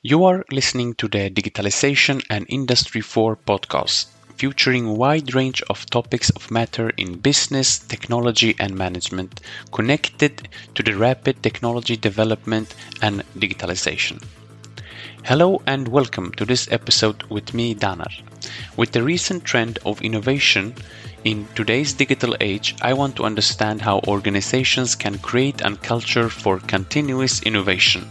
You are listening to the Digitalization and Industry 4 podcast, featuring wide range of topics of matter in business, technology, and management connected to the rapid technology development and digitalization. Hello and welcome to this episode with me, Danar. With the recent trend of innovation in today's digital age, I want to understand how organizations can create a culture for continuous innovation.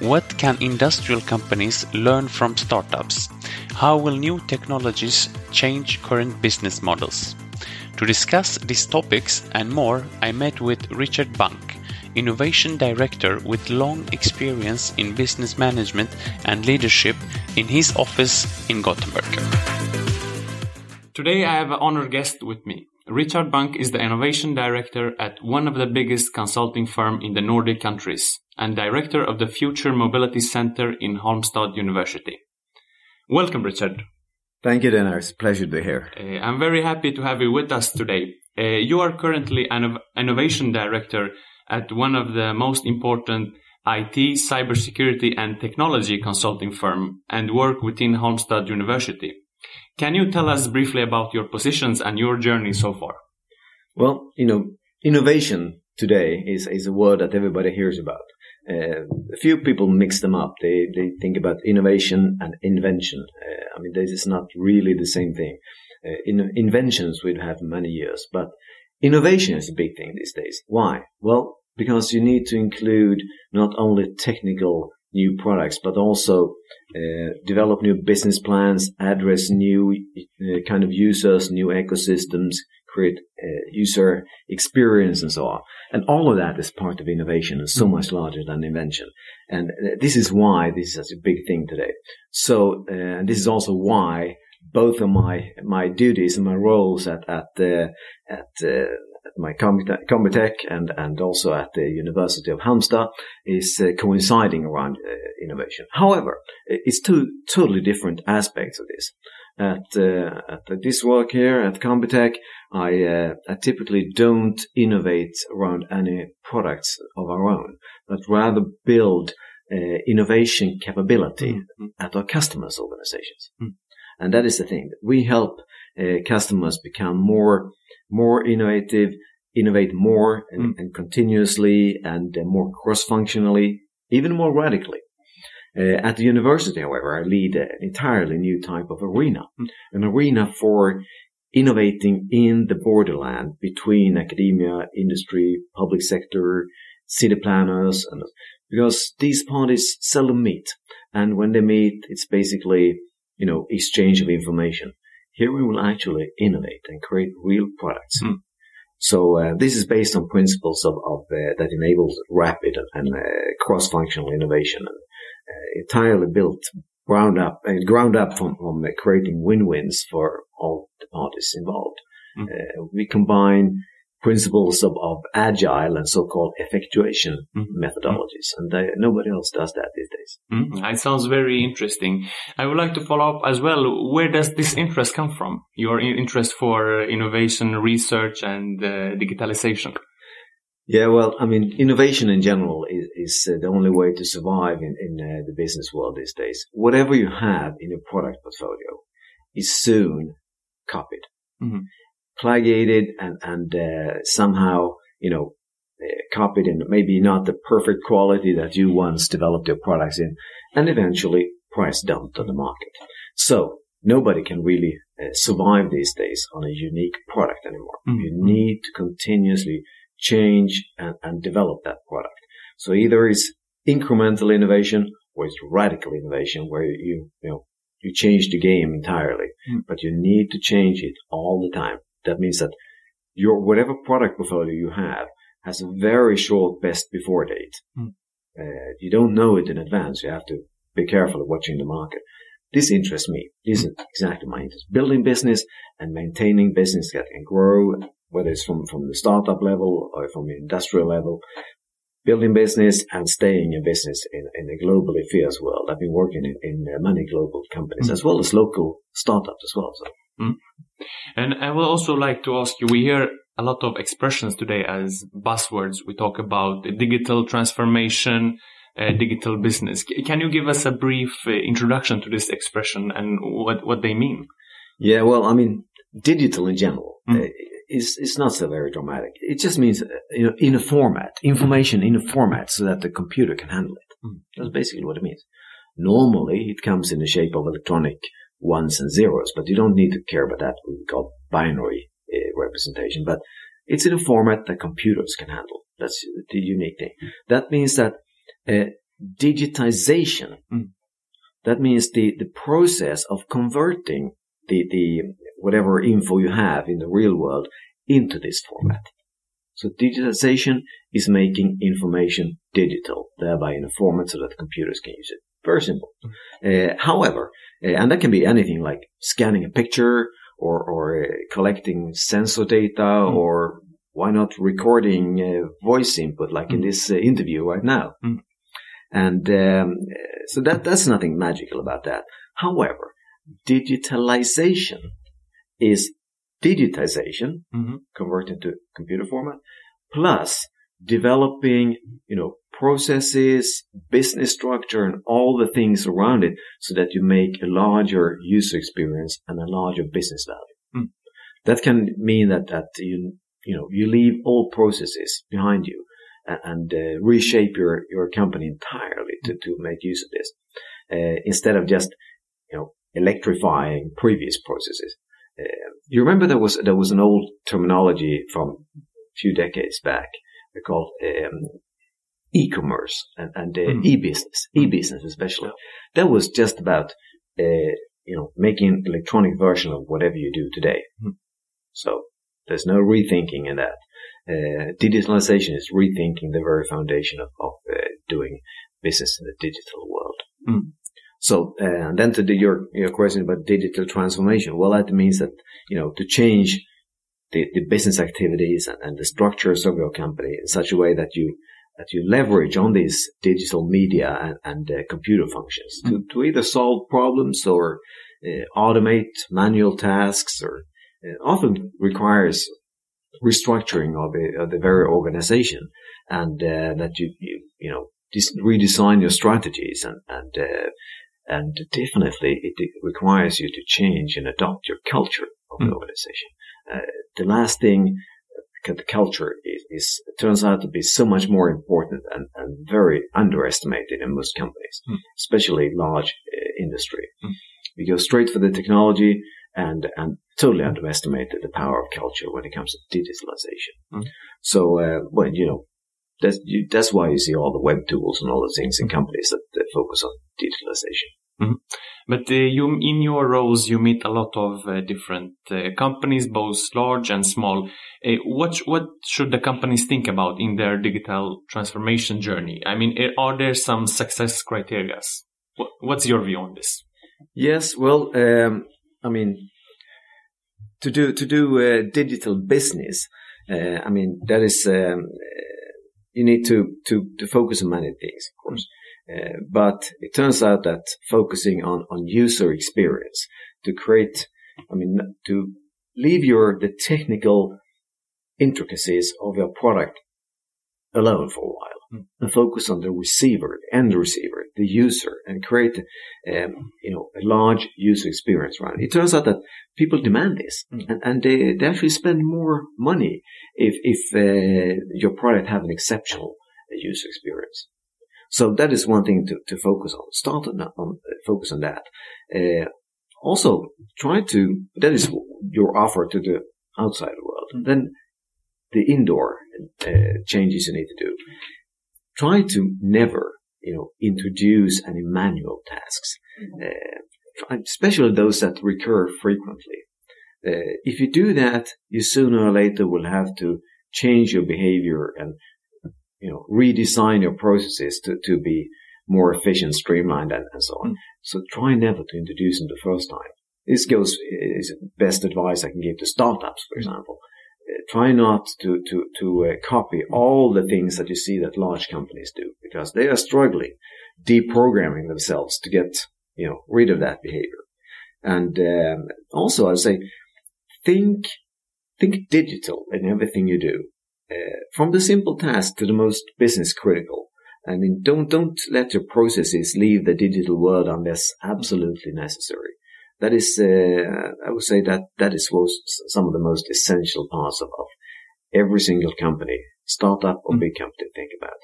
What can industrial companies learn from startups? How will new technologies change current business models? To discuss these topics and more, I met with Richard Bunk, Innovation Director with long experience in business management and leadership in his office in Gothenburg. Today I have an honored guest with me. Richard Bunk is the Innovation Director at one of the biggest consulting firm in the Nordic countries and Director of the Future Mobility Center in Halmstad University. Welcome, Richard. Thank you, Danar. It's a pleasure to be here. Uh, I'm very happy to have you with us today. Uh, you are currently an Innovation Director at one of the most important IT, cybersecurity, and technology consulting firm and work within Halmstad University. Can you tell us briefly about your positions and your journey so far? Well, you know, innovation today is, is a word that everybody hears about. Uh, a few people mix them up. They, they think about innovation and invention. Uh, I mean, this is not really the same thing. Uh, in, inventions we've many years, but innovation is a big thing these days. Why? Well, because you need to include not only technical new products, but also uh, develop new business plans, address new uh, kind of users, new ecosystems, create uh, user experience and so on. And all of that is part of innovation and so mm-hmm. much larger than invention. And uh, this is why this is such a big thing today. So, uh, this is also why both of my, my duties and my roles at, at, uh, at, my Combitech and, and also at the University of Halmstad is uh, coinciding around uh, innovation. However, it's two totally different aspects of this. At, uh, at this work here at Combitech, I, uh, I typically don't innovate around any products of our own, but rather build uh, innovation capability mm-hmm. at our customers' organizations. Mm. And that is the thing. We help uh, customers become more more innovative, innovate more and, mm. and continuously and uh, more cross-functionally, even more radically. Uh, at the university, however, I lead an entirely new type of arena, mm. an arena for innovating in the borderland between academia, industry, public sector, city planners, and because these parties seldom meet. And when they meet, it's basically, you know, exchange of information. Here we will actually innovate and create real products. Mm. So uh, this is based on principles of, of uh, that enables rapid and, uh, cross-functional innovation, and, uh, entirely built ground up and uh, ground up from, from creating win-wins for all the parties involved. Mm. we combine principles of, of agile and so-called effectuation mm-hmm. methodologies. And they, nobody else does that these days. Mm-hmm. It sounds very interesting. I would like to follow up as well. Where does this interest come from? Your interest for innovation, research and uh, digitalization? Yeah, well, I mean, innovation in general is, is uh, the only way to survive in, in uh, the business world these days. Whatever you have in your product portfolio is soon copied. Mm-hmm plagiated and, and uh, somehow, you know, uh, copied in maybe not the perfect quality that you once developed your products in, and eventually price dumped on the market. So nobody can really uh, survive these days on a unique product anymore. Mm-hmm. You need to continuously change and, and develop that product. So either it's incremental innovation or it's radical innovation where you, you know, you change the game entirely, mm. but you need to change it all the time. That means that your whatever product portfolio you have has a very short best before date. Mm. Uh, you don't know it in advance. You have to be careful of watching the market. This interests me. This is exactly my interest. Building business and maintaining business that can grow, whether it's from, from the startup level or from the industrial level. Building business and staying in business in, in a globally fierce world. I've been working in, in many global companies mm. as well as local startups as well. So. Mm. And I would also like to ask you, we hear a lot of expressions today as buzzwords. We talk about digital transformation, uh, digital business. Can you give us a brief uh, introduction to this expression and what, what they mean? Yeah, well, I mean, digital in general mm. is is not so very dramatic. It just means you know in a format, information in a format, so that the computer can handle it. Mm. That's basically what it means. Normally, it comes in the shape of electronic ones and zeros, but you don't need to care about that. We call binary uh, representation, but it's in a format that computers can handle. That's the unique thing. That means that uh, digitization, mm. that means the, the process of converting the, the, whatever info you have in the real world into this format. So digitization is making information digital, thereby in a format so that computers can use it. Very simple. Uh, however, uh, and that can be anything like scanning a picture or, or uh, collecting sensor data mm. or why not recording uh, voice input like mm. in this uh, interview right now? Mm. And um, so that that's nothing magical about that. However, digitalization is digitization mm-hmm. converted to computer format plus developing, you know, processes, business structure, and all the things around it so that you make a larger user experience and a larger business value. Mm. That can mean that, that you, you know, you leave all processes behind you and, and uh, reshape your, your company entirely to, to make use of this. Uh, instead of just, you know, electrifying previous processes. Uh, you remember there was, there was an old terminology from a few decades back called um, e-commerce and, and uh, mm. e-business, e-business especially. That was just about, uh, you know, making electronic version of whatever you do today. Mm. So there's no rethinking in that. Uh, digitalization is rethinking the very foundation of, of uh, doing business in the digital world. Mm. So, uh, and then to the, your, your question about digital transformation, well, that means that, you know, to change the, the business activities and, and, the structures of your company in such a way that you that you leverage on these digital media and, and uh, computer functions to, to either solve problems or uh, automate manual tasks or uh, often requires restructuring of, the, of, the very organization and uh, that you, you, you know redesign your strategies and and uh, and definitely it requires you to change and adopt your culture of the mm. organization. Uh, the last thing, uh, the culture is, is, turns out to be so much more important and, and very underestimated in most companies, mm. especially large uh, industry. Mm. We go straight for the technology and and totally underestimated the power of culture when it comes to digitalization. Mm. So, uh, well, you know, that's you, that's why you see all the web tools and all the things in mm. companies that, that focus on digitalization. Mm-hmm. But uh, you, in your roles, you meet a lot of uh, different uh, companies, both large and small. Uh, what what should the companies think about in their digital transformation journey? I mean, eh, are there some success criteria? What's your view on this? Yes, well, um, I mean, to do to do uh, digital business, uh, I mean that is um, you need to to to focus on many things, of course. Uh, but it turns out that focusing on, on user experience to create, I mean, to leave your, the technical intricacies of your product alone for a while mm. and focus on the receiver, the end receiver, the user and create, um, you know, a large user experience around it. It turns out that people demand this mm. and, and they, they actually spend more money if, if, uh, your product have an exceptional user experience. So that is one thing to, to focus on. Start on, on focus on that. Uh, also, try to, that is your offer to the outside world. And then the indoor uh, changes you need to do. Try to never, you know, introduce any manual tasks, uh, especially those that recur frequently. Uh, if you do that, you sooner or later will have to change your behavior and you know, redesign your processes to, to be more efficient, streamlined, and, and so on. Mm. So try never to introduce them the first time. This goes is best advice I can give to startups, for example. Uh, try not to to to uh, copy all the things that you see that large companies do because they are struggling, deprogramming themselves to get you know rid of that behavior. And um, also, I'd say think think digital in everything you do. Uh, from the simple task to the most business critical. I mean, don't don't let your processes leave the digital world unless absolutely necessary. That is, uh, I would say that that is most, some of the most essential parts of, of every single company, startup or mm. big company, think about.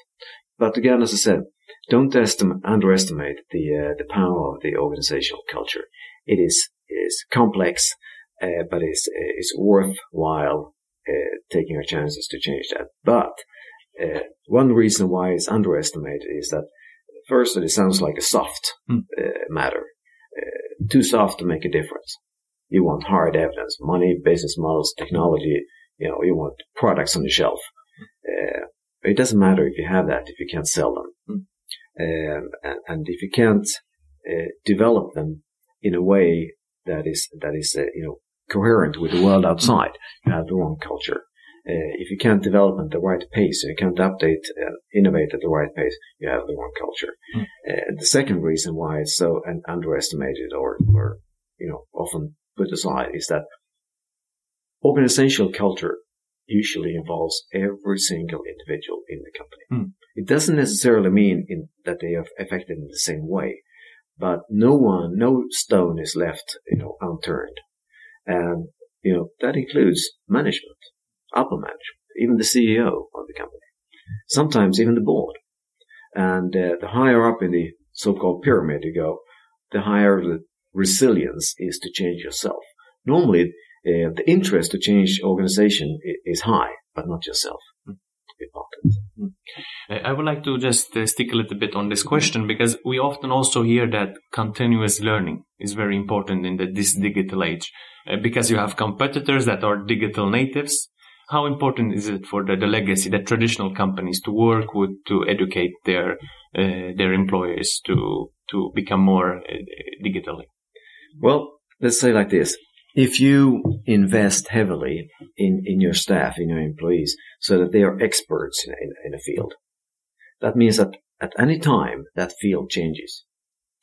But again, as I said, don't estimate, underestimate the uh, the power of the organizational culture. It is is complex, uh, but it's it's worthwhile taking our chances to change that. But uh, one reason why it's underestimated is that first it sounds like a soft mm. matter, too soft to make a difference. You want hard evidence, money, business models, technology. You know, you want products on the shelf. Uh, it doesn't matter if you have that if you can't sell them, mm. um, and, and, if you can't uh, develop them in a way that is that is uh, you know coherent with the world outside, you have the wrong culture. Uh, if you can't develop at the right pace, and you can't update, uh, innovate at the right pace, you have the wrong culture. Mm. the second reason why it's so underestimated or, or, you know, often put aside is that organizational culture usually involves every single individual in the company. Mm. It doesn't necessarily mean in, that they are affected in the same way, but no one, no stone is left, you know, unturned. And, you know, that includes management, upper management, even the CEO of the company, sometimes even the board. And uh, the higher up in the so-called pyramid you go, the higher the resilience is to change yourself. Normally, uh, the interest to change organization is high, but not yourself. Hmm. I would like to just uh, stick a little bit on this question because we often also hear that continuous learning is very important in the, this digital age uh, because you have competitors that are digital natives. How important is it for the, the legacy, the traditional companies to work with to educate their uh, their employees to to become more uh, digitally? Well, let's say like this: if you invest heavily in, in your staff, in your employees, so that they are experts in, in, in a field, that means that at any time that field changes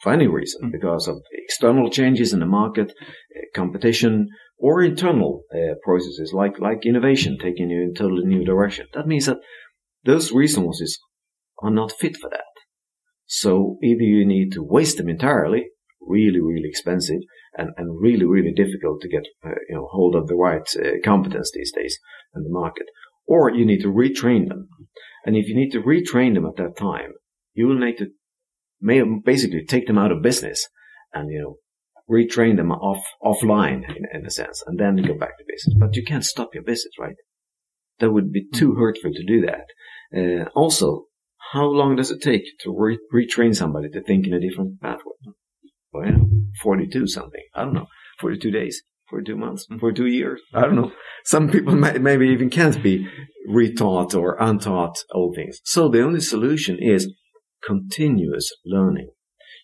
for any reason, mm. because of external changes in the market, uh, competition, or internal uh, processes like, like innovation taking you in a totally new direction. That means that those resources are not fit for that. So either you need to waste them entirely, really, really expensive, and, and really, really difficult to get, uh, you know, hold of the right uh, competence these days in the market. Or you need to retrain them. And if you need to retrain them at that time, you will need to may basically take them out of business and, you know, retrain them off, offline in, in a sense, and then go back to business. But you can't stop your business, right? That would be too mm-hmm. hurtful to do that. Uh, also, how long does it take to re- retrain somebody to think in a different pathway? Well, you know, 42 something. I don't know. 42 days, 42 months, mm. 42 years. I don't know. Some people may, maybe even can't be retaught or untaught old things. So the only solution is continuous learning.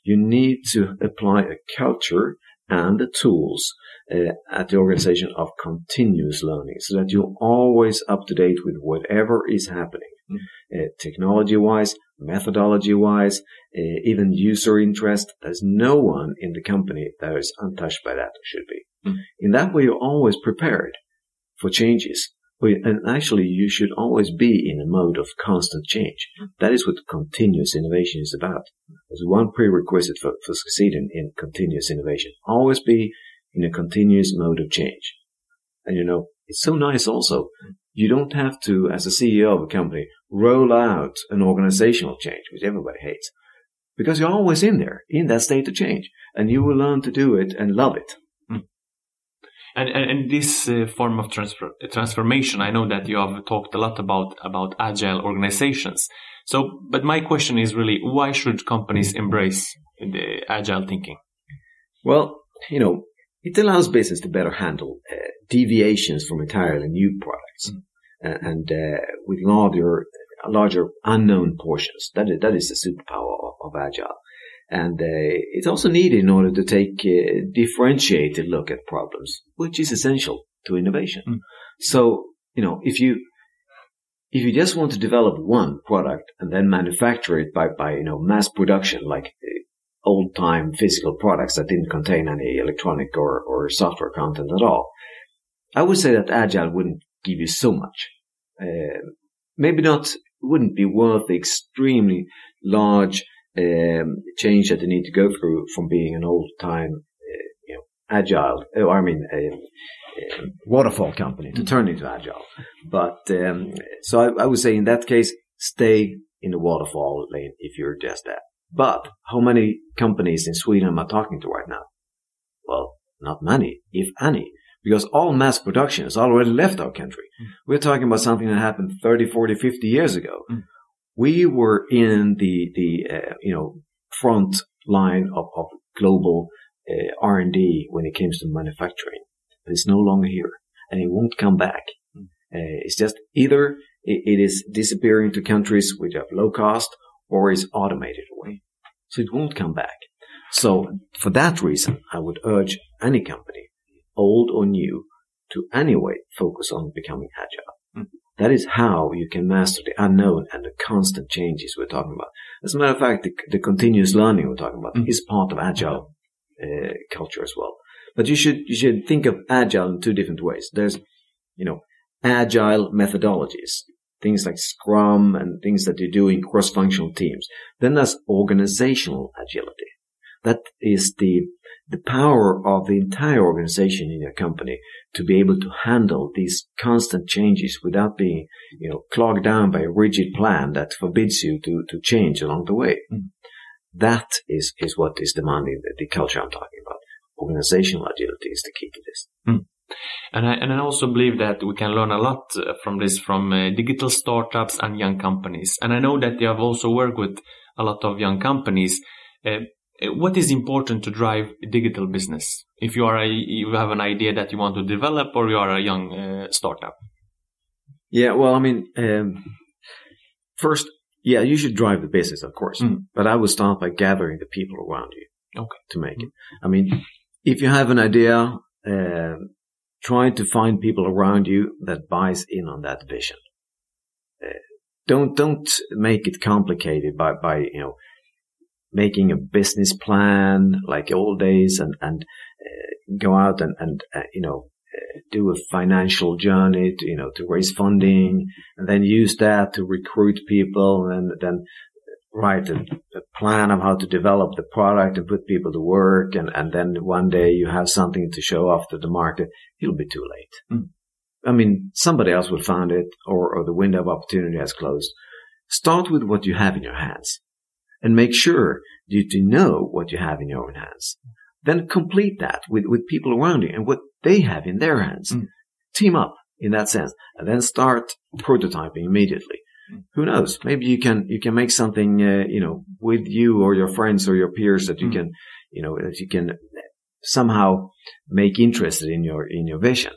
You need to apply a culture and the tools uh, at the organization of continuous learning so that you're always up to date with whatever is happening, mm. uh, technology wise, methodology wise, uh, even user interest. There's no one in the company that is untouched by that, should be. Mm. In that way, you're always prepared for changes. And actually, you should always be in a mode of constant change. That is what continuous innovation is about. There's one prerequisite for, for succeeding in continuous innovation. Always be in a continuous mode of change. And you know, it's so nice also. You don't have to, as a CEO of a company, roll out an organizational change, which everybody hates, because you're always in there, in that state of change, and you will learn to do it and love it. Hmm. And, and, and, this uh, form of transfer, transformation, I know that you have talked a lot about, about agile organizations. So, but my question is really, why should companies embrace the agile thinking? Well, you know, it allows business to better handle uh, deviations from entirely new products. Mm and uh, with larger larger unknown portions. That is, that is the superpower of, of Agile. And uh, it's also needed in order to take a differentiated look at problems, which is essential to innovation. Mm. So, you know, if you, if you just want to develop one product and then manufacture it by, by, you know, mass production, like uh, old time physical products that didn't contain any electronic or, or software content at all, I would say that Agile wouldn't give you so much. Uh, maybe not wouldn't be worth the extremely large um, change that they need to go through from being an old time, uh, you know, agile. Oh, I mean, a, a waterfall company to turn into agile. But um, so I, I would say in that case, stay in the waterfall lane if you're just that. But how many companies in Sweden am I talking to right now? Well, not many, if any, because all mass production has already left our country. Mm. We're talking about something that happened 30, 40, 50 years ago. Mm. We were in the, the, uh, you know, front line of, of global uh, R&D when it comes to manufacturing. But it's no longer here and it won't come back. Mm. Uh, it's just either it, it is disappearing to countries which have low cost or is automated away. So it won't come back. So for that reason, I would urge any company, old or new, to anyway focus on becoming agile. Mm. That is how you can master the unknown and the constant changes we're talking about. As a matter of fact, the, the continuous learning we're talking about mm. is part of agile uh, culture as well. But you should you should think of agile in two different ways. There's, you know, agile methodologies things like Scrum and things that you do in cross-functional teams. Then there's organizational agility. That is the, the power of the entire organization in your company to be able to handle these constant changes without being, you know, clogged down by a rigid plan that forbids you to, to change along the way. Mm. That is, is what is demanding the, the culture I'm talking about. Organizational agility is the key to this. Mm. And I, and I also believe that we can learn a lot uh, from this from uh, digital startups and young companies. And I know that you have also worked with a lot of young companies. Uh, what is important to drive digital business? If you are a, you have an idea that you want to develop or you are a young uh, startup? Yeah, well, I mean, um, first, yeah, you should drive the business, of course, mm. but I would start by gathering the people around you okay. to make it. I mean, if you have an idea, uh, try to find people around you that buys in on that vision. Uh, don't don't make it complicated by by you know making a business plan like old days and and uh, go out and and uh, you know uh, do a financial journey to you know to raise funding and then use that to recruit people and then write a, a, plan of how to develop the product and put people to work and, and then one day you have something to show off to the market, it'll be too late. Mm. I mean, somebody else will find it or, or the window of opportunity has closed. Start with what you have in your hands and make sure you to know what you have in your own hands. Then complete that with, with people around you and what they have in their hands. Mm. Team up in that sense and then start prototyping immediately who knows? Maybe you can you can make something uh, you know with you or your friends or your peers that you mm. can you know that you can somehow make interested in your in your vision,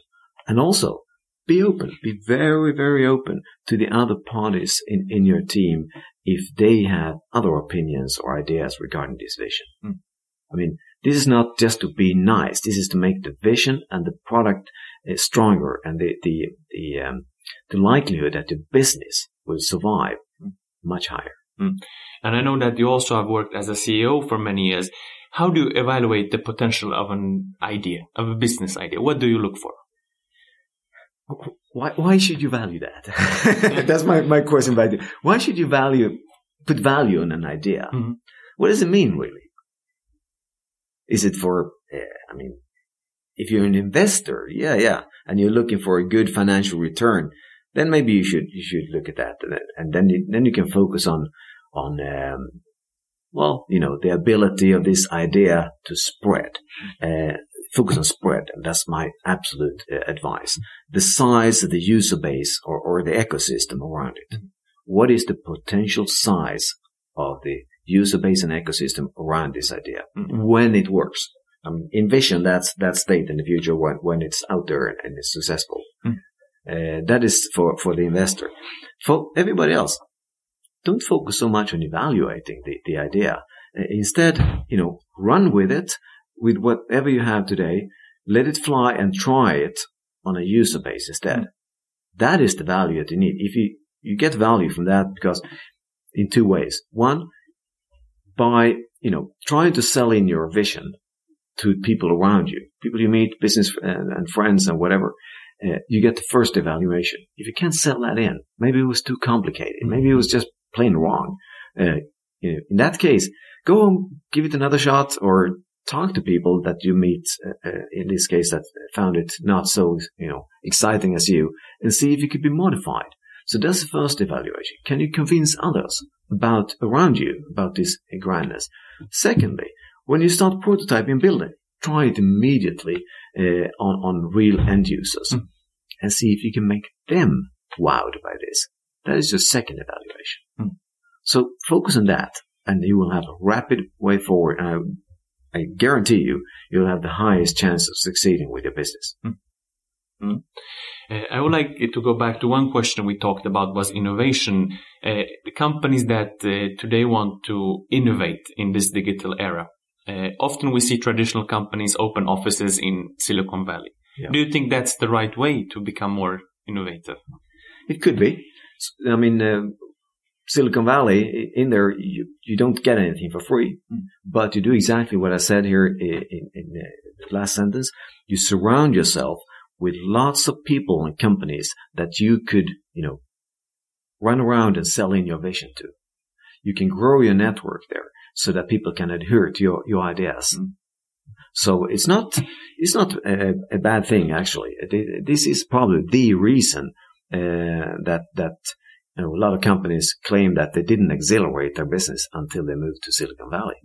and also be open, be very very open to the other parties in in your team if they have other opinions or ideas regarding this vision. Mm. I mean, this is not just to be nice. This is to make the vision and the product uh, stronger and the the the um, the likelihood that the business will survive much higher. Mm. And I know that you also have worked as a CEO for many years. How do you evaluate the potential of an idea, of a business idea? What do you look for? Why, why should you value that? That's my, my question back there. Why should you value, put value on an idea? Mm-hmm. What does it mean really? Is it for, uh, I mean, if you're an investor, yeah, yeah, and you're looking for a good financial return, then maybe you should you should look at that, and then you, then you can focus on on um, well, you know, the ability of this idea to spread. Uh, focus on spread, and that's my absolute uh, advice. The size of the user base or, or the ecosystem around it. What is the potential size of the user base and ecosystem around this idea mm-hmm. when it works? I mean, envision that's that state in the future when, when it's out there and it's successful. Mm. Uh, that is for, for the investor. For everybody else, don't focus so much on evaluating the, the idea. Uh, instead, you know, run with it with whatever you have today. Let it fly and try it on a user base instead. Mm. That is the value that you need. If you, you get value from that because in two ways. One, by, you know, trying to sell in your vision to people around you, people you meet, business and, and friends and whatever uh, you get the first evaluation. If you can't sell that in, maybe it was too complicated. Maybe it was just plain wrong. Uh, you know, in that case, go and give it another shot or talk to people that you meet, uh, uh, in this case, that found it not so, you know, exciting as you and see if it could be modified. So that's the first evaluation. Can you convince others about around you about this grandness? Secondly, when you start prototyping building, try it immediately uh, on, on real end users mm. and see if you can make them wowed by this. That is your second evaluation. Mm. So focus on that and you will have a rapid way forward. And I, I guarantee you, you'll have the highest chance of succeeding with your business. Mm. Mm. Uh, I would like to go back to one question we talked about was innovation. Uh, the companies that uh, today want to innovate in this digital era, uh, often we see traditional companies open offices in Silicon Valley. Yeah. Do you think that's the right way to become more innovative? It could be. I mean, uh, Silicon Valley, in there, you, you don't get anything for free, mm. but you do exactly what I said here in, in, in the last sentence. You surround yourself with lots of people and companies that you could, you know, run around and sell in your vision to. You can grow your network there so that people can adhere to your, your ideas. Mm. So it's not, it's not a, a, bad thing, actually. This is probably the reason, uh, that, that, you know, a lot of companies claim that they didn't accelerate their business until they moved to Silicon Valley.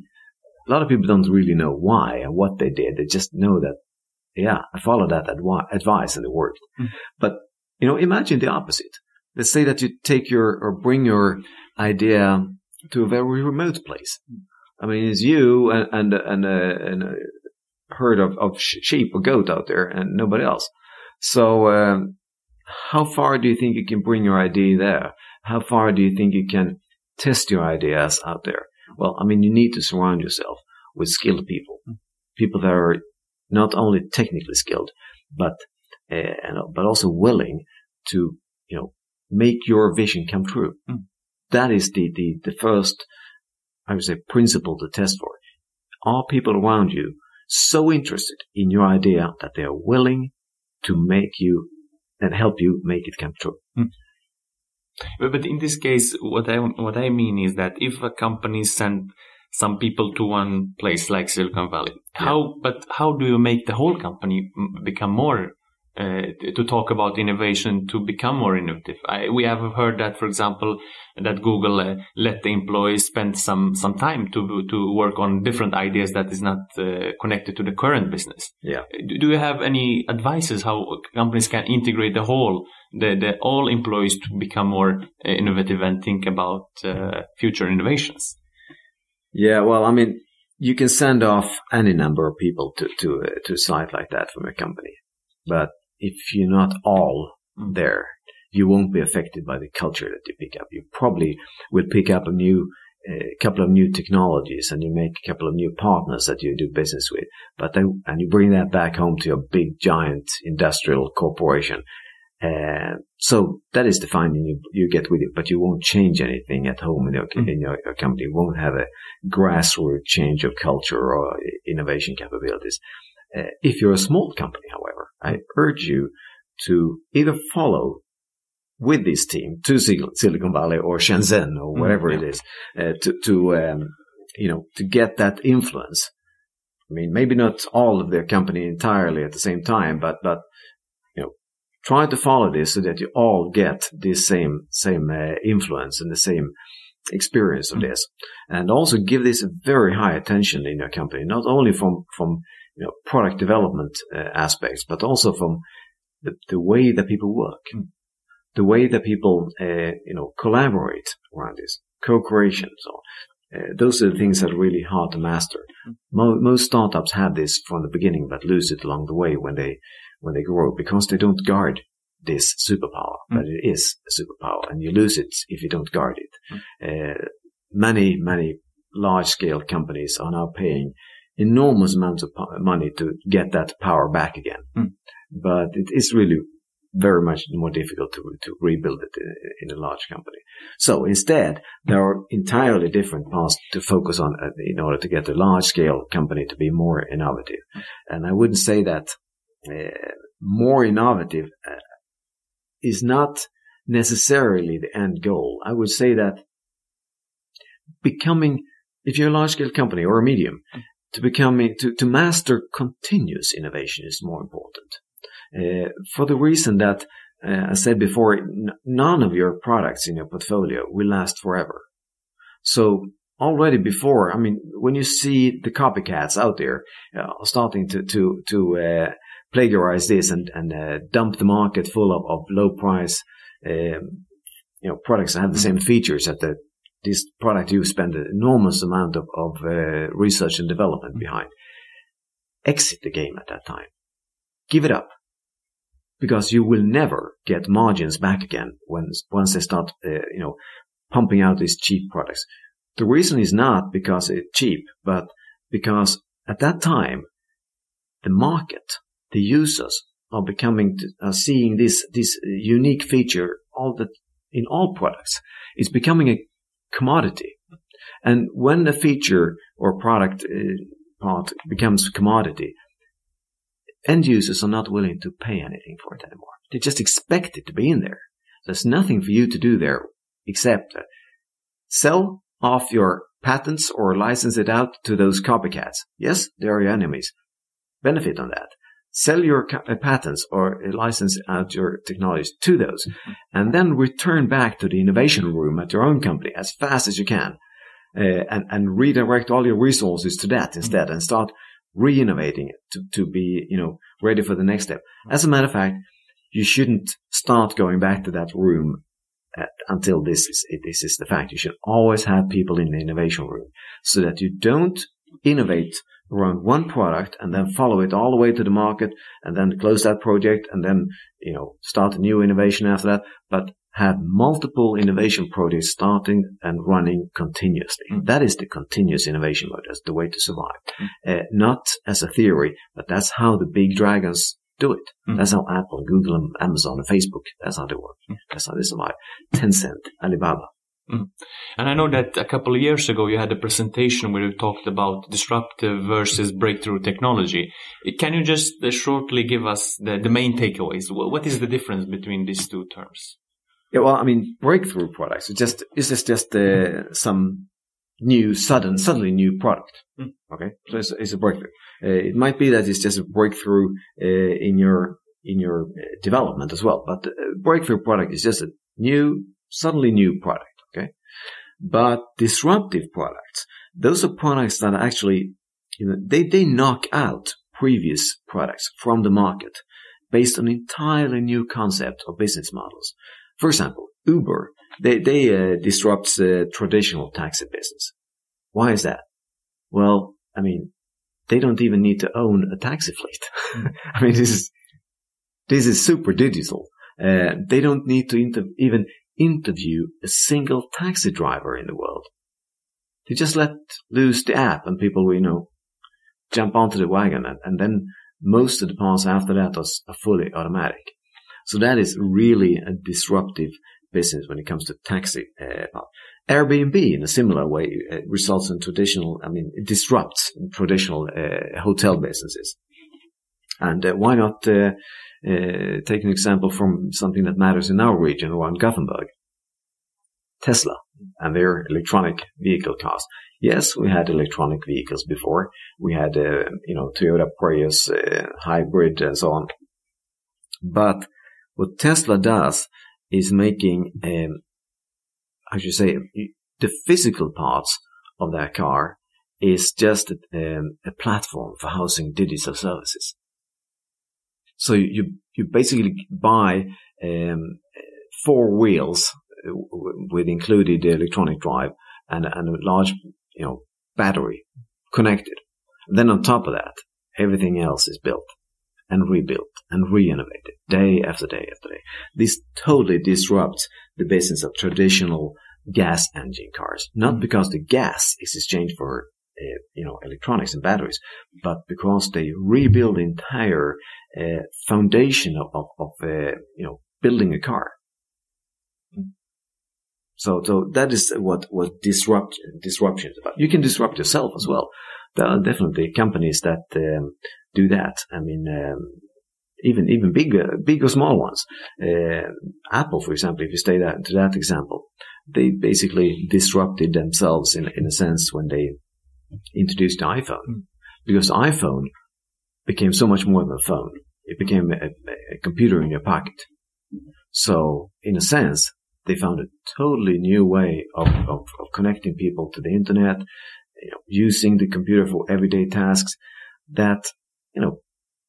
A lot of people don't really know why and what they did. They just know that yeah, I followed that advice and it worked. Mm. But, you know, imagine the opposite. Let's say that you take your or bring your idea to a very remote place. I mean, it's you and, and, and, a, and a herd of, of sheep or goat out there and nobody else. So, um, how far do you think you can bring your idea there? How far do you think you can test your ideas out there? Well, I mean, you need to surround yourself with skilled people, people that are not only technically skilled, but uh, but also willing to you know make your vision come true. Mm. That is the, the the first I would say principle to test for. Are people around you so interested in your idea that they are willing to make you and help you make it come true? Mm. But in this case, what I what I mean is that if a company send some people to one place like Silicon Valley. How, but how do you make the whole company become more uh, to talk about innovation to become more innovative. I, we have heard that, for example, that Google uh, let the employees spend some some time to to work on different ideas that is not uh, connected to the current business. Yeah. Do, do, you have any advices how companies can integrate the whole the, the all employees to become more uh, innovative and think about uh, future innovations? Yeah, well, I mean, you can send off any number of people to to uh, to a site like that from a company, but if you're not all there, you won't be affected by the culture that you pick up. You probably will pick up a new a uh, couple of new technologies and you make a couple of new partners that you do business with, but then and you bring that back home to your big giant industrial corporation uh, so that is the finding you, you get with it, but you won't change anything at home in your, mm. in your, your, company. You won't have a grassroots change of culture or innovation capabilities. Uh, if you're a small company, however, I urge you to either follow with this team to Silicon Valley or Shenzhen or mm, whatever mm, yeah. it is, uh, to, to um, you know, to get that influence. I mean, maybe not all of their company entirely at the same time, but, but you know, try to follow this so that you all get this same same uh, influence and the same experience of mm-hmm. this, and also give this very high attention in your company, not only from from you know product development uh, aspects, but also from the, the way that people work, the way that people uh, you know collaborate around this, co-creation. So. Uh, those are the things that are really hard to master. Mo- most startups have this from the beginning, but lose it along the way when they when they grow because they don't guard this superpower, mm. but it is a superpower and you lose it if you don't guard it. Mm. Uh, many, many large scale companies are now paying enormous amounts of money to get that power back again. Mm. But it is really very much more difficult to, to rebuild it in, in, a large company. So instead, there are entirely different paths to focus on uh, in order to get a large scale company to be more innovative. And I wouldn't say that uh, more innovative uh, is not necessarily the end goal. I would say that becoming, if you're a large scale company or a medium, to becoming, to, to master continuous innovation is more important. Uh, for the reason that, uh, I said before, n- none of your products in your portfolio will last forever. So already before, I mean, when you see the copycats out there uh, starting to to to uh, plagiarize this and and uh, dump the market full of, of low price, um, you know, products that have the same features that the this product you spend an enormous amount of, of uh, research and development behind. Exit the game at that time. Give it up. Because you will never get margins back again when, once they start, uh, you know, pumping out these cheap products. The reason is not because it's cheap, but because at that time, the market, the users are becoming, are seeing this, this unique feature all the, in all products. It's becoming a commodity. And when a feature or product uh, part becomes commodity, end users are not willing to pay anything for it anymore. They just expect it to be in there. There's nothing for you to do there except uh, sell off your patents or license it out to those copycats. Yes, they are your enemies. Benefit on that. Sell your uh, patents or license out your technologies to those mm-hmm. and then return back to the innovation room at your own company as fast as you can. Uh, and, and redirect all your resources to that instead mm-hmm. and start re-innovating it to, to be, you know, ready for the next step. As a matter of fact, you shouldn't start going back to that room uh, until this is this is the fact. You should always have people in the innovation room so that you don't innovate around one product and then follow it all the way to the market and then close that project and then you know start a new innovation after that. But have multiple innovation projects starting and running continuously. Mm. That is the continuous innovation mode. That's the way to survive. Mm. Uh, not as a theory, but that's how the big dragons do it. Mm. That's how Apple, Google, and Amazon, and Facebook, that's how they work. Mm. That's how they survive. Tencent, Alibaba. Mm. And I know that a couple of years ago you had a presentation where you talked about disruptive versus breakthrough technology. Can you just uh, shortly give us the, the main takeaways? What is the difference between these two terms? Yeah, well, I mean, breakthrough products. It's just, is this just uh, some new, sudden, suddenly new product? Mm. Okay. So it's, it's a breakthrough. Uh, it might be that it's just a breakthrough uh, in your in your uh, development as well. But breakthrough product is just a new, suddenly new product. Okay, but disruptive products, those are products that actually, you know, they they knock out previous products from the market based on entirely new concept or business models. For example, Uber, they, they uh, disrupt uh, traditional taxi business. Why is that? Well, I mean, they don't even need to own a taxi fleet. I mean, this is, this is super digital. Uh, they don't need to inter- even interview a single taxi driver in the world. They just let loose the app and people you know, jump onto the wagon and, and then most of the parts after that are, fully automatic. So that is really a disruptive business when it comes to taxi. Uh, Airbnb, in a similar way, uh, results in traditional, I mean, disrupts traditional uh, hotel businesses. And uh, why not uh, uh, take an example from something that matters in our region around Gothenburg? Tesla and their electronic vehicle cars. Yes, we had electronic vehicles before. We had, uh, you know, Toyota Prius, hybrid and so on. But what Tesla does is making, um, I should say, the physical parts of that car is just a, um, a platform for housing digital services. So you you basically buy um, four wheels uh, with included electronic drive and, and a large you know battery connected. Then on top of that, everything else is built and rebuilt and re-innovated day after day after day. This totally disrupts the business of traditional gas engine cars, not because the gas is exchanged for uh, you know electronics and batteries, but because they rebuild the entire uh, foundation of, of, of uh, you know building a car. So, so that is what what disrupt disruption is about. You can disrupt yourself as well. There are definitely companies that um, do that. I mean, um, even even big, big or small ones. Uh, Apple, for example, if you stay that to that example, they basically disrupted themselves in in a sense when they introduced the iPhone, mm. because iPhone became so much more than a phone. It became a, a computer in your pocket. So, in a sense, they found a totally new way of, of, of connecting people to the internet, you know, using the computer for everyday tasks that, you know,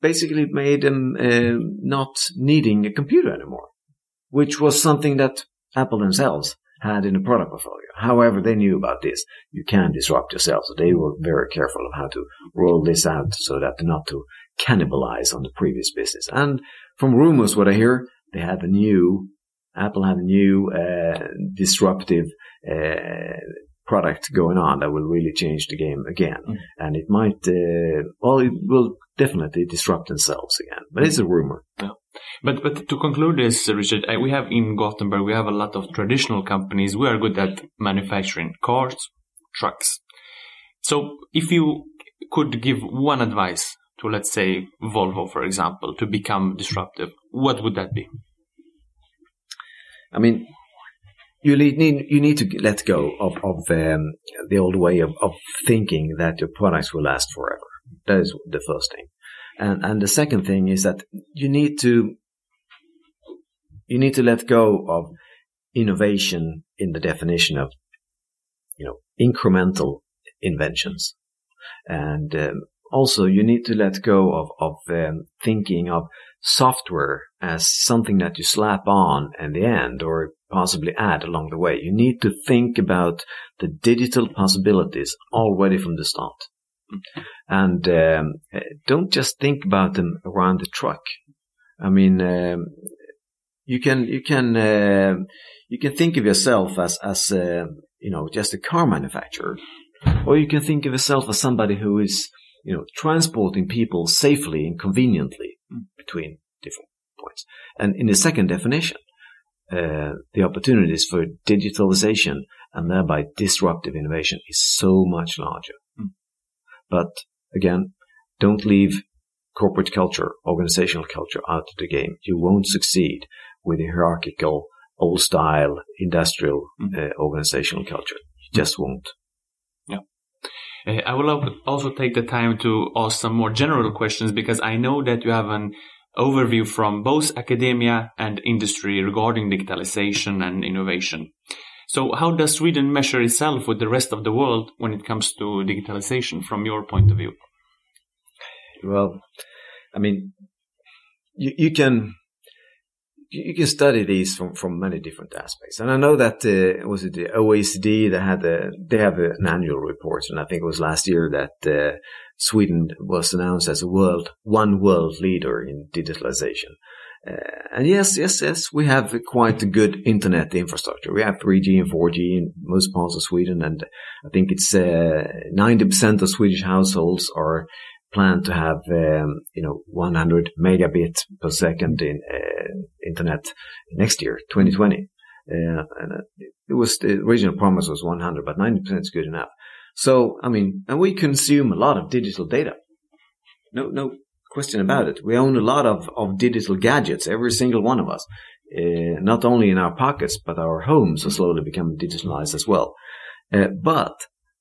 basically made them uh, not needing a computer anymore, which was something that Apple themselves had in the product portfolio. However, they knew about this. You can disrupt yourself. So they were very careful of how to roll this out so that not to cannibalize on the previous business. And from rumors, what I hear, they have a new, Apple have a new, uh, disruptive, uh, product going on that will really change the game again. Mm. And it might, uh, well, it will definitely disrupt themselves again, but it's a rumor. Yeah. But but to conclude this, Richard, we have in Gothenburg we have a lot of traditional companies. We are good at manufacturing cars, trucks. So if you could give one advice to let's say Volvo, for example, to become disruptive, what would that be? I mean, you need you need to let go of of um, the old way of, of thinking that your products will last forever. That is the first thing. And, and the second thing is that you need to, you need to let go of innovation in the definition of, you know, incremental inventions. And um, also you need to let go of, of um, thinking of software as something that you slap on in the end or possibly add along the way. You need to think about the digital possibilities already from the start. And um, don't just think about them around the truck. I mean, um, you can you can uh, you can think of yourself as as uh, you know just a car manufacturer, or you can think of yourself as somebody who is you know transporting people safely and conveniently between different points. And in the second definition, uh, the opportunities for digitalization and thereby disruptive innovation is so much larger. But again, don't leave corporate culture, organizational culture out of the game. You won't succeed with a hierarchical, old style, industrial mm-hmm. uh, organizational culture. You just won't. Yeah. Uh, I will also take the time to ask some more general questions because I know that you have an overview from both academia and industry regarding digitalization and innovation. So how does Sweden measure itself with the rest of the world when it comes to digitalization from your point of view? Well, I mean, you, you can you can study these from, from many different aspects. And I know that uh, was it the OECD that had a, they have an annual report, and I think it was last year that uh, Sweden was announced as a world one world leader in digitalization. Uh, and yes, yes, yes, we have quite a good internet infrastructure. We have 3G and 4G in most parts of Sweden, and I think it's uh, 90% of Swedish households are planned to have, um, you know, 100 megabit per second in uh, internet next year, 2020. Uh, and it was the original promise was 100, but 90% is good enough. So, I mean, and we consume a lot of digital data. No, no question about it. We own a lot of, of digital gadgets, every single one of us. Uh, not only in our pockets, but our homes are slowly becoming digitalized as well. Uh, but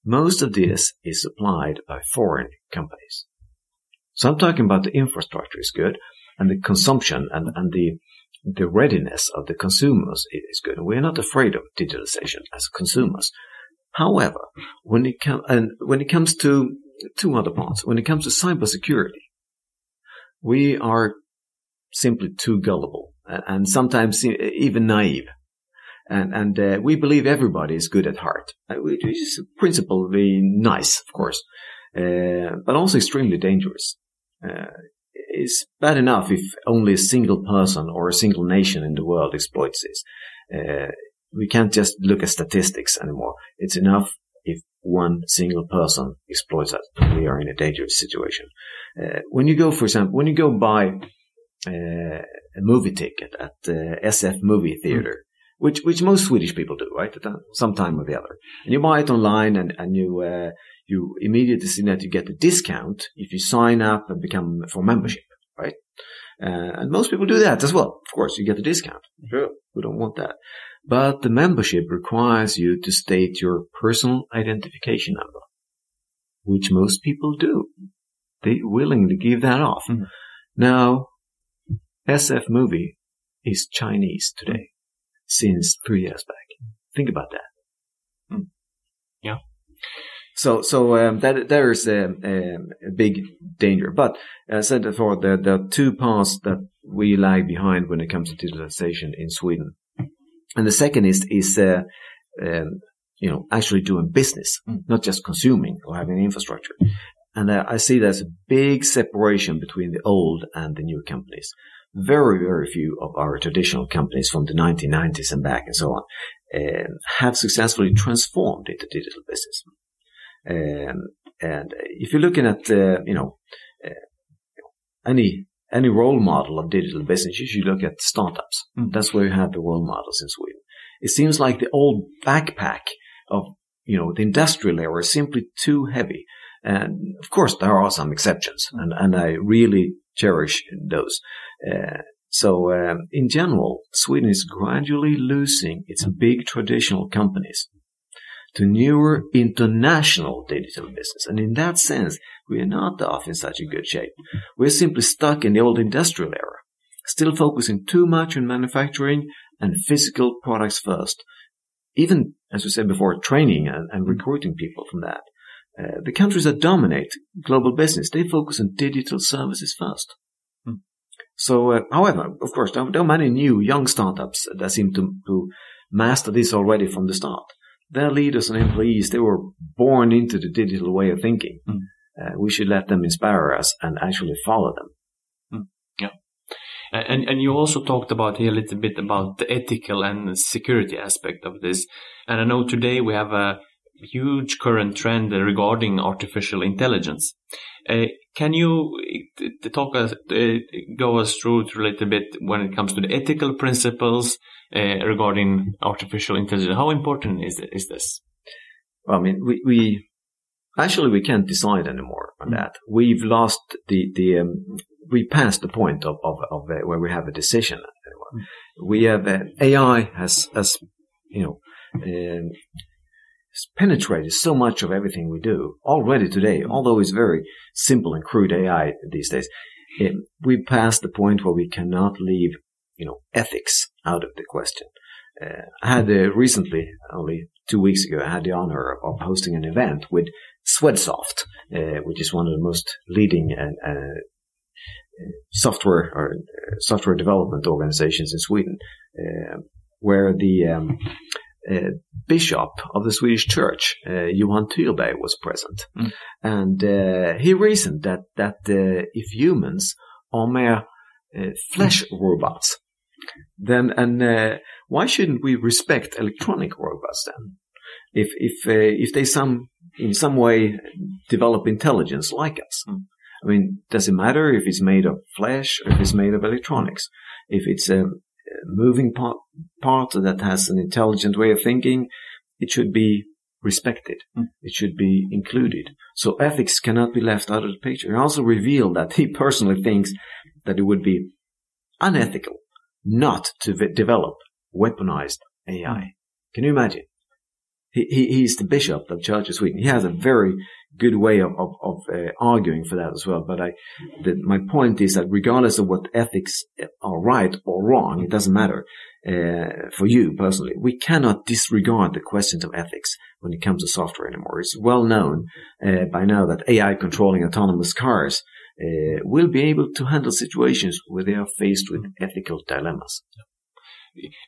most of this is supplied by foreign companies. So I'm talking about the infrastructure is good and the consumption and, and the, the readiness of the consumers is good. We're not afraid of digitalization as consumers. However, when it, com- and when it comes to two other parts, when it comes to cybersecurity, we are simply too gullible and sometimes even naive. And, and uh, we believe everybody is good at heart, uh, which is principally nice, of course, uh, but also extremely dangerous. Uh, it's bad enough if only a single person or a single nation in the world exploits this. Uh, we can't just look at statistics anymore. It's enough if one single person exploits that. We are in a dangerous situation. Uh, when you go, for example, when you go buy uh, a movie ticket at the SF movie theater, mm. which which most Swedish people do, right, at some time or the other, and you buy it online, and and you uh, you immediately see that you get a discount if you sign up and become for membership, right? Uh, and most people do that as well. Of course, you get a discount. Sure. We don't want that. But the membership requires you to state your personal identification number, which most people do. They willingly give that off. Mhm. Now, SF movie is Chinese today since three years back. Think about that. Mm. Yeah. So, so um, that there is a, a, a big danger. But as I said before, there, there are two paths that we lag behind when it comes to digitalization in Sweden, and the second is is uh, um, you know actually doing business, Mm. not just consuming or having infrastructure. And uh, I see there's a big separation between the old and the new companies. Very, very few of our traditional companies from the 1990s and back and so on um, have successfully transformed into digital business. Um, and if you're looking at, uh, you know, uh, any any role model of digital business, you should look at startups. Mm. That's where you have the role models in Sweden. It seems like the old backpack of, you know, the industrial era is simply too heavy. And of course, there are some exceptions, and, and I really cherish those. Uh, so, um, in general, Sweden is gradually losing its big traditional companies to newer international digital business. And in that sense, we are not off in such a good shape. We're simply stuck in the old industrial era, still focusing too much on manufacturing and physical products first. Even, as we said before, training and, and recruiting people from that. Uh, the countries that dominate global business, they focus on digital services first. Hmm. So, uh, however, of course, there, there are many new young startups that seem to, to master this already from the start. Their leaders and employees, they were born into the digital way of thinking. Hmm. Uh, we should let them inspire us and actually follow them. Yeah. And and you also talked about here a little bit about the ethical and security aspect of this. And I know today we have a huge current trend regarding artificial intelligence. Uh, can you uh, talk us, uh, go us through it a little bit when it comes to the ethical principles uh, regarding artificial intelligence? How important is is this? Well, I mean, we, we actually we can't decide anymore on Mm. that. We've lost the the um, we passed the point of of, of uh, where we have a decision. Mm. We have uh, AI has has you know um, penetrated so much of everything we do already today. Although it's very simple and crude AI these days, we passed the point where we cannot leave you know ethics out of the question. Uh, I had uh, recently, only two weeks ago, I had the honor of hosting an event with Swedsoft, uh, which is one of the most leading uh, uh, software or uh, software development organizations in Sweden, where the um, bishop of the Swedish church, uh, Johan Tyrberg, was present, Mm. and uh, he reasoned that that uh, if humans are mere uh, flesh robots, then and uh, why shouldn't we respect electronic robots then? If if uh, if they some in some way develop intelligence like us, Mm. I mean, does it matter if it's made of flesh or if it's made of electronics? If it's a, a moving part, part that has an intelligent way of thinking, it should be respected. Mm. It should be included. So ethics cannot be left out of the picture. He also revealed that he personally thinks that it would be unethical not to v- develop weaponized AI. Can you imagine? He, he, he's the bishop of Church of Sweden. He has a very good way of, of, of uh, arguing for that as well. But I, the, my point is that regardless of what ethics are right or wrong, it doesn't matter uh, for you personally. We cannot disregard the questions of ethics when it comes to software anymore. It's well known uh, by now that AI controlling autonomous cars uh, will be able to handle situations where they are faced with ethical dilemmas.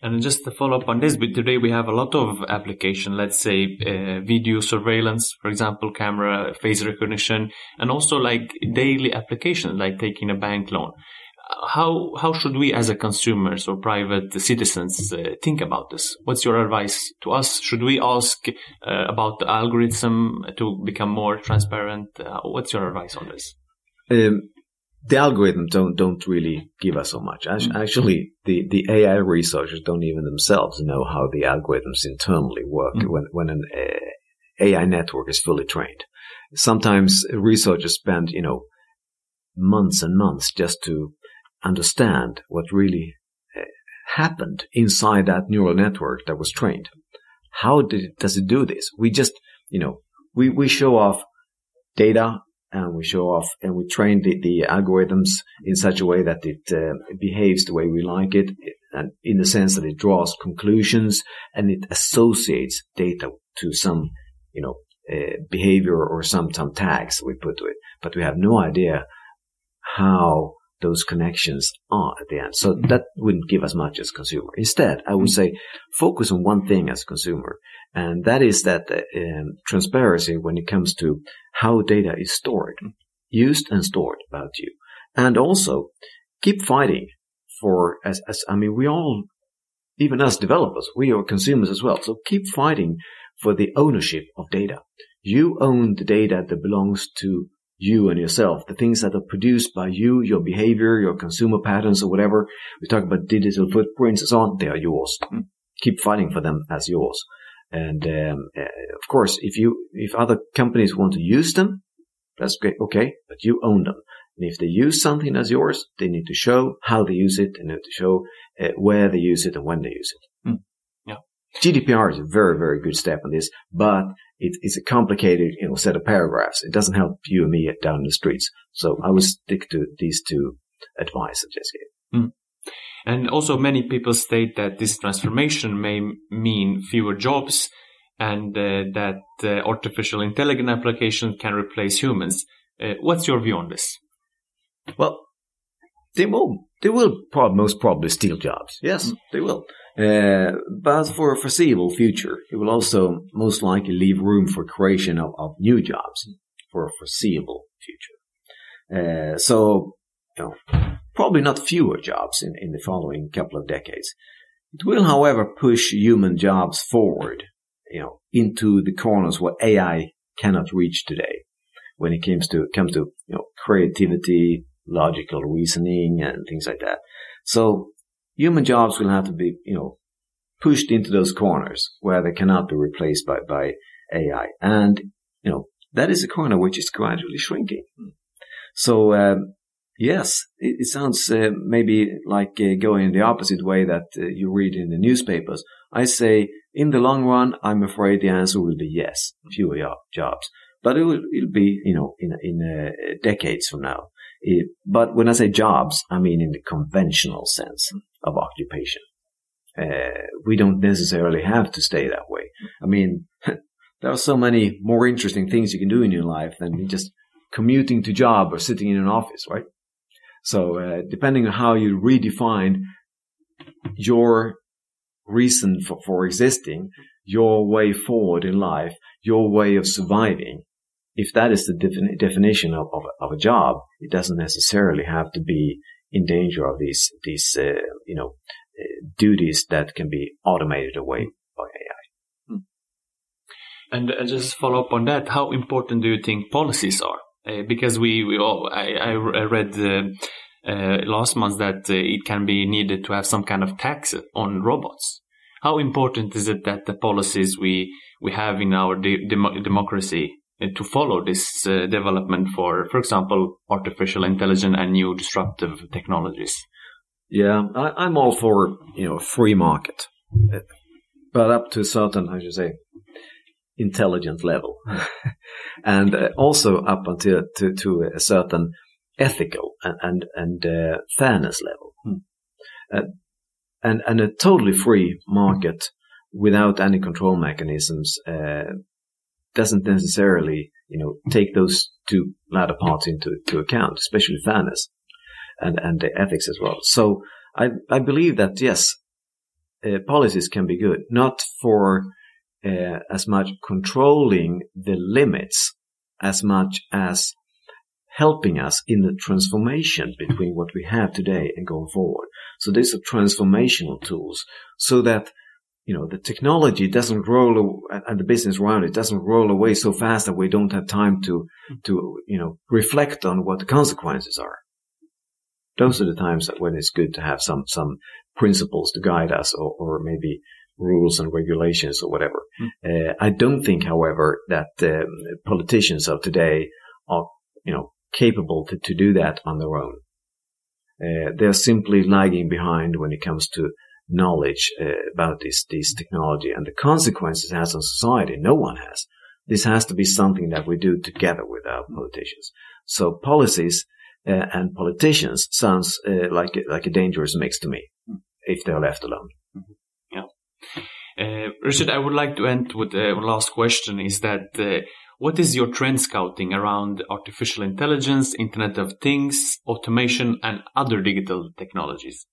And just to follow up on this, but today we have a lot of application, let's say uh, video surveillance, for example, camera, face recognition, and also like daily applications, like taking a bank loan. How how should we, as a consumers or private citizens, uh, think about this? What's your advice to us? Should we ask uh, about the algorithm to become more transparent? Uh, what's your advice on this? Um, the algorithms don't don't really give us so much. Mm. Actually, the, the AI researchers don't even themselves know how the algorithms internally work Mm. when when an uh, AI network is fully trained. Sometimes researchers spend you know months and months just to understand what really uh, happened inside that neural network that was trained. How did does it do this? We just, you know, we, we show off data and we show off and we train the, the algorithms in such a way that it uh, behaves the way we like it and in the sense that it draws conclusions and it associates data to some, you know, uh, behavior or some, some tags we put to it, but we have no idea how those connections are at the end. So that wouldn't give us much as consumer. Instead, I would say focus on one thing as consumer, and that is that uh, um, transparency when it comes to how data is stored, used and stored about you, and also keep fighting for as, as I mean we all, even us developers, we are consumers as well. So keep fighting for the ownership of data. You own the data that belongs to you and yourself, the things that are produced by you, your behavior, your consumer patterns or whatever. We talk about digital footprints and so on. They are yours. Mm. Keep fighting for them as yours. And um, uh, of course, if you if other companies want to use them, that's great. Okay, but you own them. And if they use something as yours, they need to show how they use it and to show uh, where they use it and when they use it. Yeah. GDPR is a very, very good step on this, but it, it's a complicated, you know, set of paragraphs. It doesn't help you and me down the streets. So I would stick to these two advice I just gave. Mm. And also many people state that this transformation may mean fewer jobs and uh, that uh, artificial intelligence application can replace humans. Uh, what's your view on this? Well, they will, they will prob- most probably steal jobs. Yes, mm. they will. Uh, but for a foreseeable future, it will also most likely leave room for creation of, of new jobs for a foreseeable future. Uh, so, you know, probably not fewer jobs in, in the following couple of decades. It will, however, push human jobs forward, you know, into the corners where AI cannot reach today when it comes to, comes to, you know, creativity, logical reasoning and things like that. So human jobs will have to be, you know, pushed into those corners where they cannot be replaced by, by AI. And, you know, that is a corner which is gradually shrinking. So, um, yes, it, it sounds uh, maybe like uh, going the opposite way that uh, you read in the newspapers. I say, in the long run, I'm afraid the answer will be yes, fewer jobs. But it will, it'll be, you know, in, in uh, decades from now. It, but when I say jobs, I mean in the conventional sense of occupation. Uh, we don't necessarily have to stay that way. I mean, there are so many more interesting things you can do in your life than just commuting to job or sitting in an office, right? So, uh, depending on how you redefine your reason for, for existing, your way forward in life, your way of surviving, if that is the defini- definition of, of, of, a job, it doesn't necessarily have to be in danger of these, these, uh, you know, uh, duties that can be automated away by AI. Hmm. And uh, just follow up on that, how important do you think policies are? Uh, because we, we all, I, I read uh, uh, last month that it can be needed to have some kind of tax on robots. How important is it that the policies we we have in our de- dem- democracy to follow this uh, development for, for example, artificial intelligence and new disruptive technologies? Yeah, I, am all for you know free market, but up to a certain, I should say, intelligent level, and uh, also up until to, to a certain ethical and and, and uh, fairness level, hmm. uh, and and a totally free market without any control mechanisms uh, doesn't necessarily, you know, take those two latter parts into to account, especially fairness and, and the ethics as well. So I, I believe that yes, uh, policies can be good, not for uh, as much controlling the limits as much as helping us in the transformation between what we have today and going forward. So these are transformational tools so that you know, the technology doesn't roll and the business around it doesn't roll away so fast that we don't have time to, to, you know, reflect on what the consequences are. Those are the times that when it's good to have some, some principles to guide us or, or maybe rules and regulations or whatever. Mm. Uh, I don't think, however, that um, politicians of today are, you know, capable to, to do that on their own. Uh, they're simply lagging behind when it comes to knowledge uh, about this, this technology and the consequences it has on society. No one has. This has to be something that we do together with our politicians. So policies uh, and politicians sounds uh, like like a dangerous mix to me if they're left alone. Yeah. Uh, Richard, I would like to end with the last question: Is that uh, what is your trend scouting around artificial intelligence, Internet of Things, automation, and other digital technologies?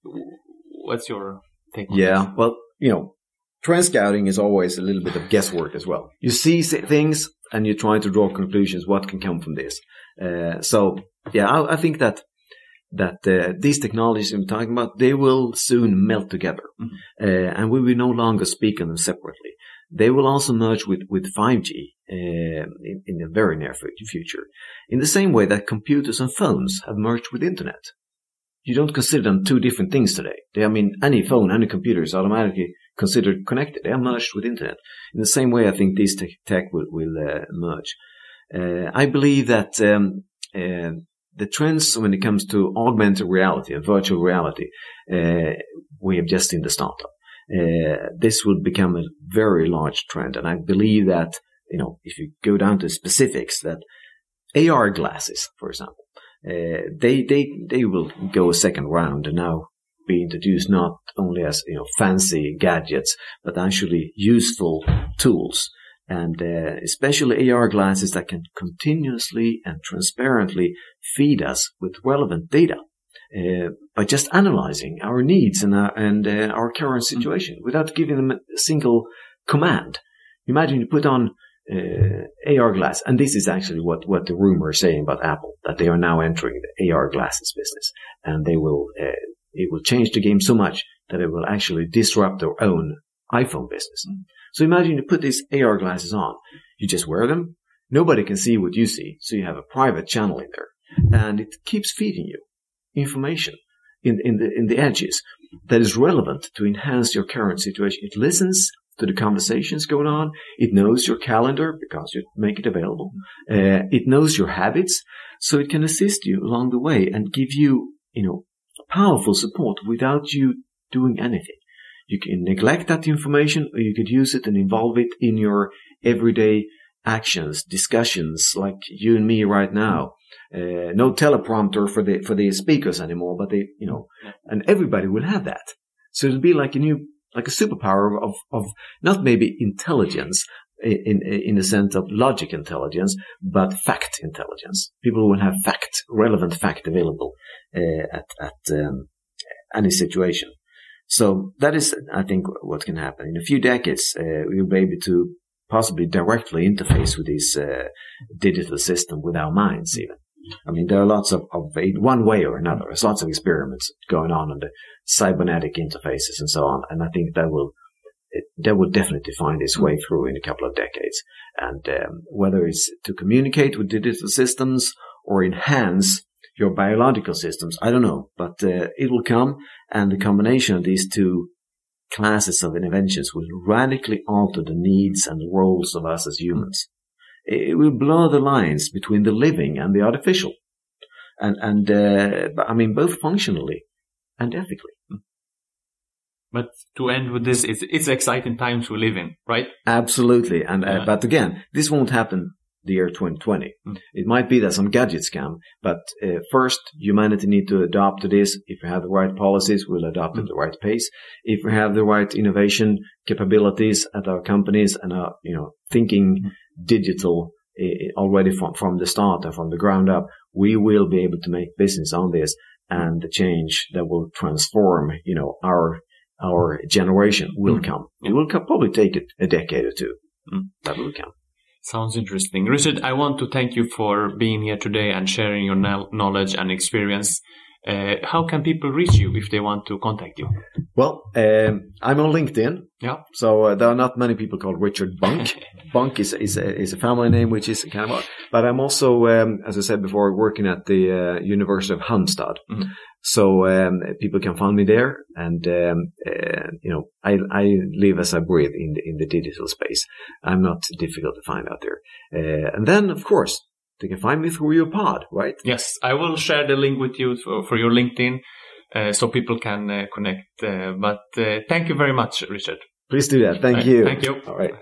What's your take? yeah, well, you know, trend scouting is always a little bit of guesswork as well. You see things and you try to draw conclusions. What can come from this? Uh, so yeah, I, I, think that that uh, these technologies I'm talking about they will soon melt together, mm-hmm. uh, and we will no longer speak of them separately. They will also merge with with 5G uh, in, in the very near future, in the same way that computers and phones have merged with internet. You don't consider them two different things today. They, I mean, any phone, any computer is automatically considered connected. They are merged with internet. In the same way, I think these tech, tech will, will uh, merge. Uh, I believe that um, uh, the trends when it comes to augmented reality and virtual reality, uh, we have just seen the startup. Uh, this will become a very large trend, and I believe that you know if you go down to specifics, that AR glasses, for example, uh, they they they will go a second round and now be introduced not only as you know fancy gadgets but actually useful tools and uh, especially AR glasses that can continuously and transparently feed us with relevant data uh, by just analyzing our needs and our, and uh, our current mm-hmm. situation without giving them a single command. Imagine you put on uh, AR glass, and this is actually what what the rumor is saying about Apple that they are now entering the AR glasses business, and they will uh, it will change the game so much that it will actually disrupt their own iPhone business. Mm-hmm. So imagine you put these AR glasses on. You just wear them. Nobody can see what you see. So you have a private channel in there and it keeps feeding you information in, in the, in the edges that is relevant to enhance your current situation. It listens to the conversations going on. It knows your calendar because you make it available. Uh, it knows your habits. So it can assist you along the way and give you, you know, powerful support without you doing anything. You can neglect that information or you could use it and involve it in your everyday actions, discussions like you and me right now. Uh, no teleprompter for the, for the speakers anymore, but they, you know, and everybody will have that. So it'll be like a new, like a superpower of, of not maybe intelligence in, in, the sense of logic intelligence, but fact intelligence. People will have fact, relevant fact available, uh, at, at, um, any situation. So that is, I think, what can happen. In a few decades, uh, we'll be able to possibly directly interface with this uh, digital system with our minds even. I mean, there are lots of, of one way or another. There's lots of experiments going on on the cybernetic interfaces and so on. And I think that will, it, that will definitely find its way through in a couple of decades. And um, whether it's to communicate with digital systems or enhance your biological systems. I don't know, but uh, it will come, and the combination of these two classes of inventions will radically alter the needs and roles of us as humans. It will blur the lines between the living and the artificial, and and uh, I mean both functionally and ethically. But to end with this, it's, it's exciting times we live in, right? Absolutely. And, uh, but again, this won't happen the year 2020. Mm. It might be that some gadgets come, but uh, first, humanity need to adopt to this. If we have the right policies, we'll adopt mm. at the right pace. If we have the right innovation capabilities at our companies and are, you know, thinking mm. Digital uh, already from, from the start and from the ground up, we will be able to make business on this and the change that will transform, you know, our our generation will mm. come. It will probably take it a decade or two. Mm. That will come. Sounds interesting. Richard, I want to thank you for being here today and sharing your knowledge and experience. Uh, how can people reach you if they want to contact you? Well, um, I'm on LinkedIn. Yeah. So uh, there are not many people called Richard Bunk. Bunk is, is, a, is a family name, which is kind of odd. But I'm also, um, as I said before, working at the uh, University of Halmstad. Mm-hmm. So um, people can find me there, and um, uh, you know, I, I live as I breathe in the in the digital space. I'm not difficult to find out there. Uh, and then, of course, they can find me through your pod, right? Yes, I will share the link with you for, for your LinkedIn uh, so people can uh, connect. Uh, but uh, thank you very much, Richard. Please do that. Thank you. Thank you. All right.